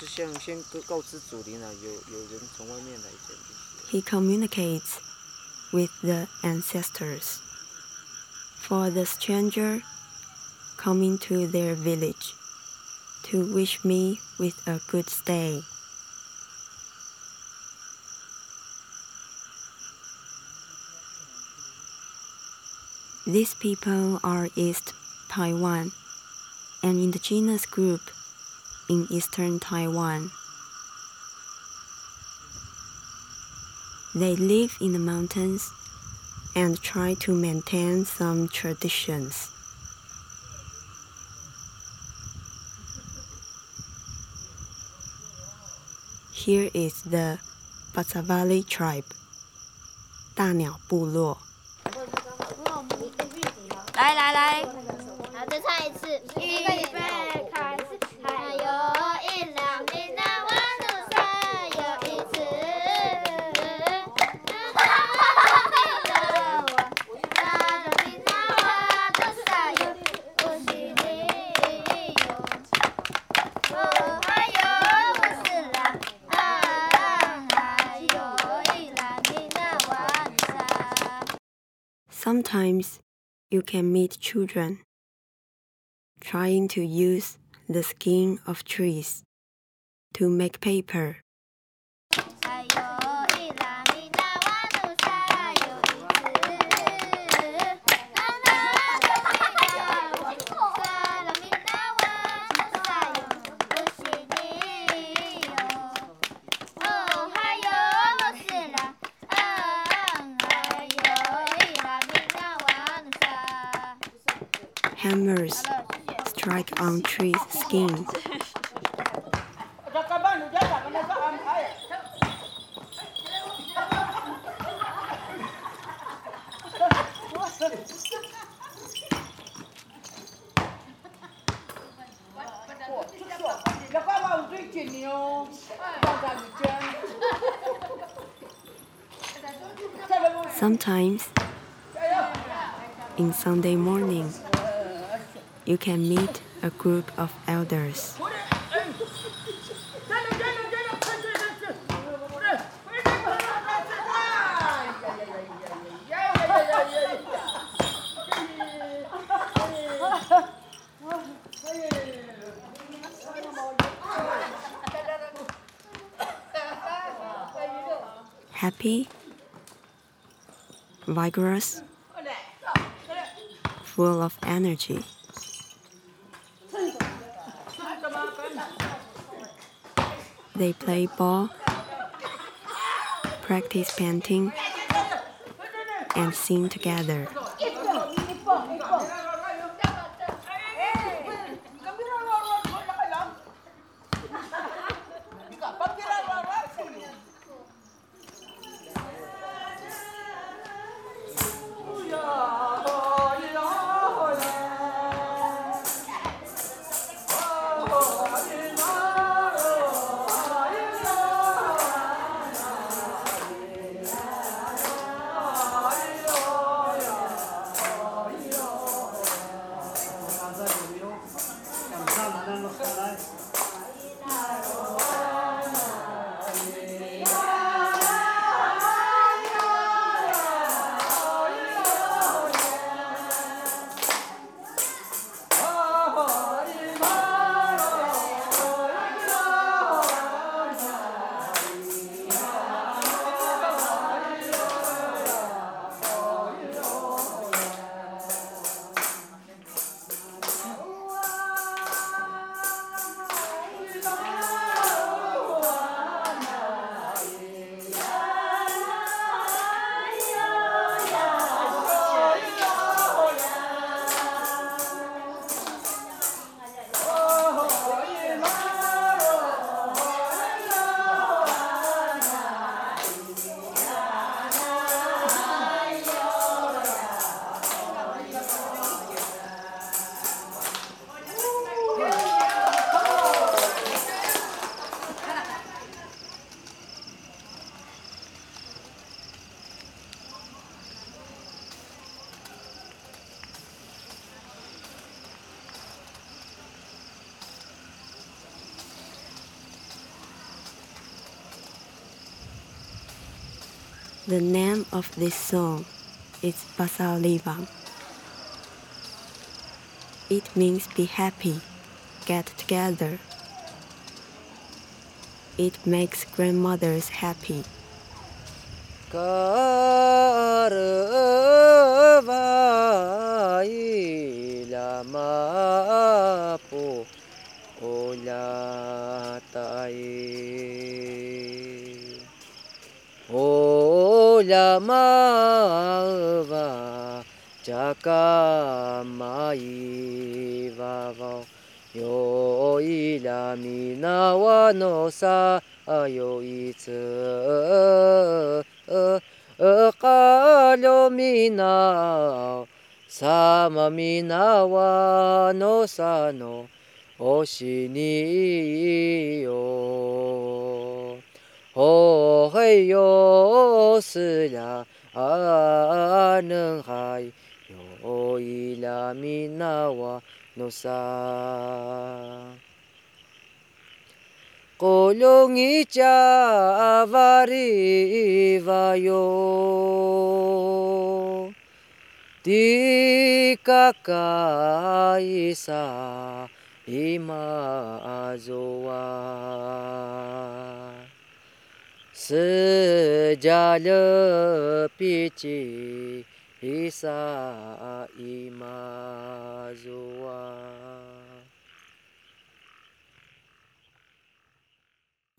就是像先告告知主林啊，有有人从外面来这样。 He communicates with the ancestors. For the stranger coming to their village to wish me with a good stay. These people are East Taiwan, an indigenous group in eastern Taiwan. They live in the mountains and try to maintain some traditions. Here is the Patsavali tribe, 大鸟部落.来来来，好，再唱一次。预备 Sometimes you can meet children trying to use the skin of trees to make paper. Hammers strike on trees' skin. Sometimes, in Sunday morning, you can meet a group of elders. Happy, vigorous, full of energy. They play ball, practice painting, and sing together. Goodbye. The name of this song is Basalivam. It means be happy, get together. It makes grandmothers happy. Karva ラマーバカマイバワヨイラミナワノサヨイツカロミナサマミナワノサノおしに yo ho hei yo si la a neng hai yo i la mina wa no sa Kolongi cha vari va yo Di kakai sa Sejala pici isa ima zoa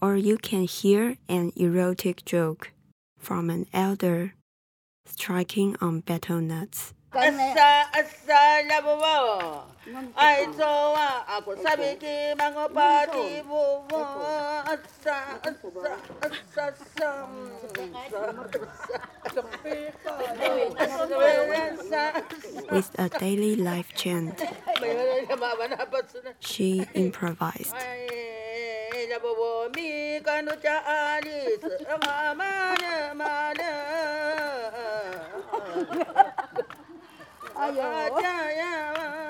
Or you can hear an erotic joke from an elder striking on betel nuts. Asa asa labawa. Ay soa ako sabi ki mga pati mo asa asa asa sam. With a daily life chant, she improvised. ayo. Ayo ayo ayo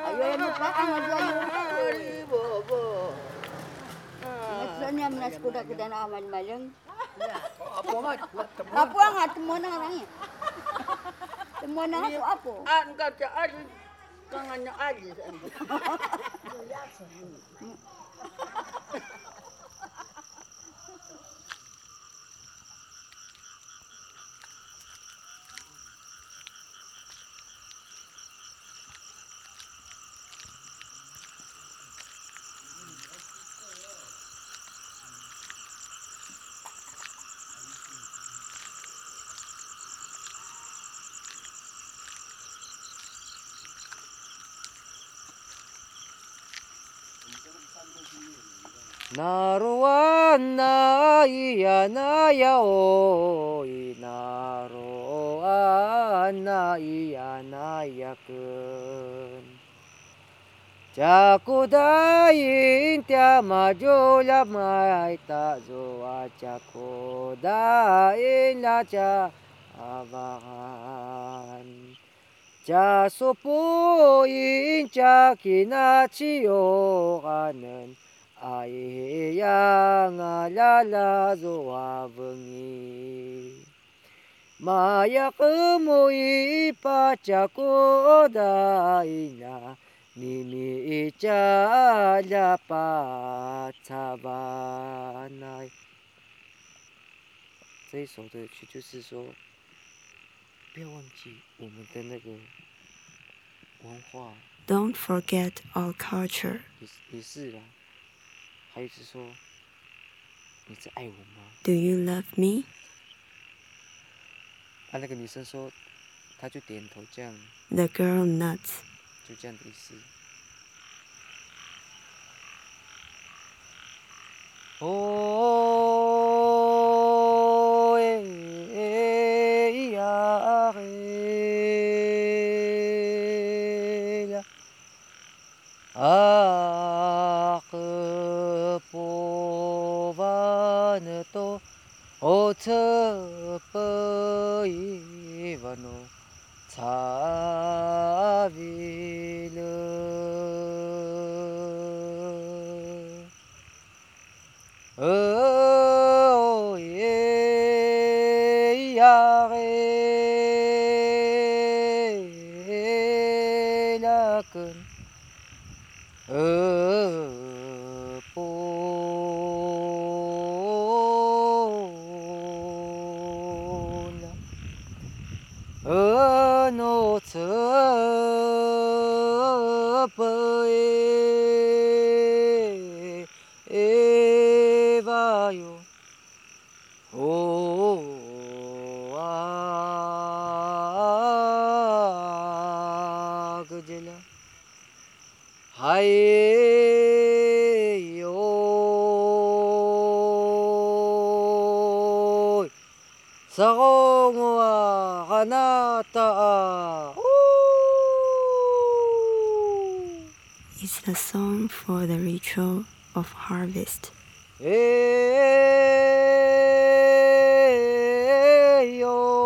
ayo ayo ayo ayo ayo ayo ayo ayo ayo ayo ayo ayo ayo ayo ayo ayo nang ayo ayo ayo apa ayo ayo ayo ayo ayo 那罗哇那咿呀那呀哦 na ya oo 呀 naruo 达因爹 ia 拉玛 ya kun 古达因达恰阿巴安假如不愿嫁给那只忧郁的鸟啊一样啊拉拉就忘了你妈呀父母一辈子过得呀这首的曲就是说 不要忘记我们的那个文化， Don't forget our culture. 也是也是啦。还有是说，你在爱我吗？ Do you love me? 啊，那个女生说，她就点头，这样 The girl nods. 就这样的意思。哦 啊呃。It's the song for the ritual of harvest. Hey, yo.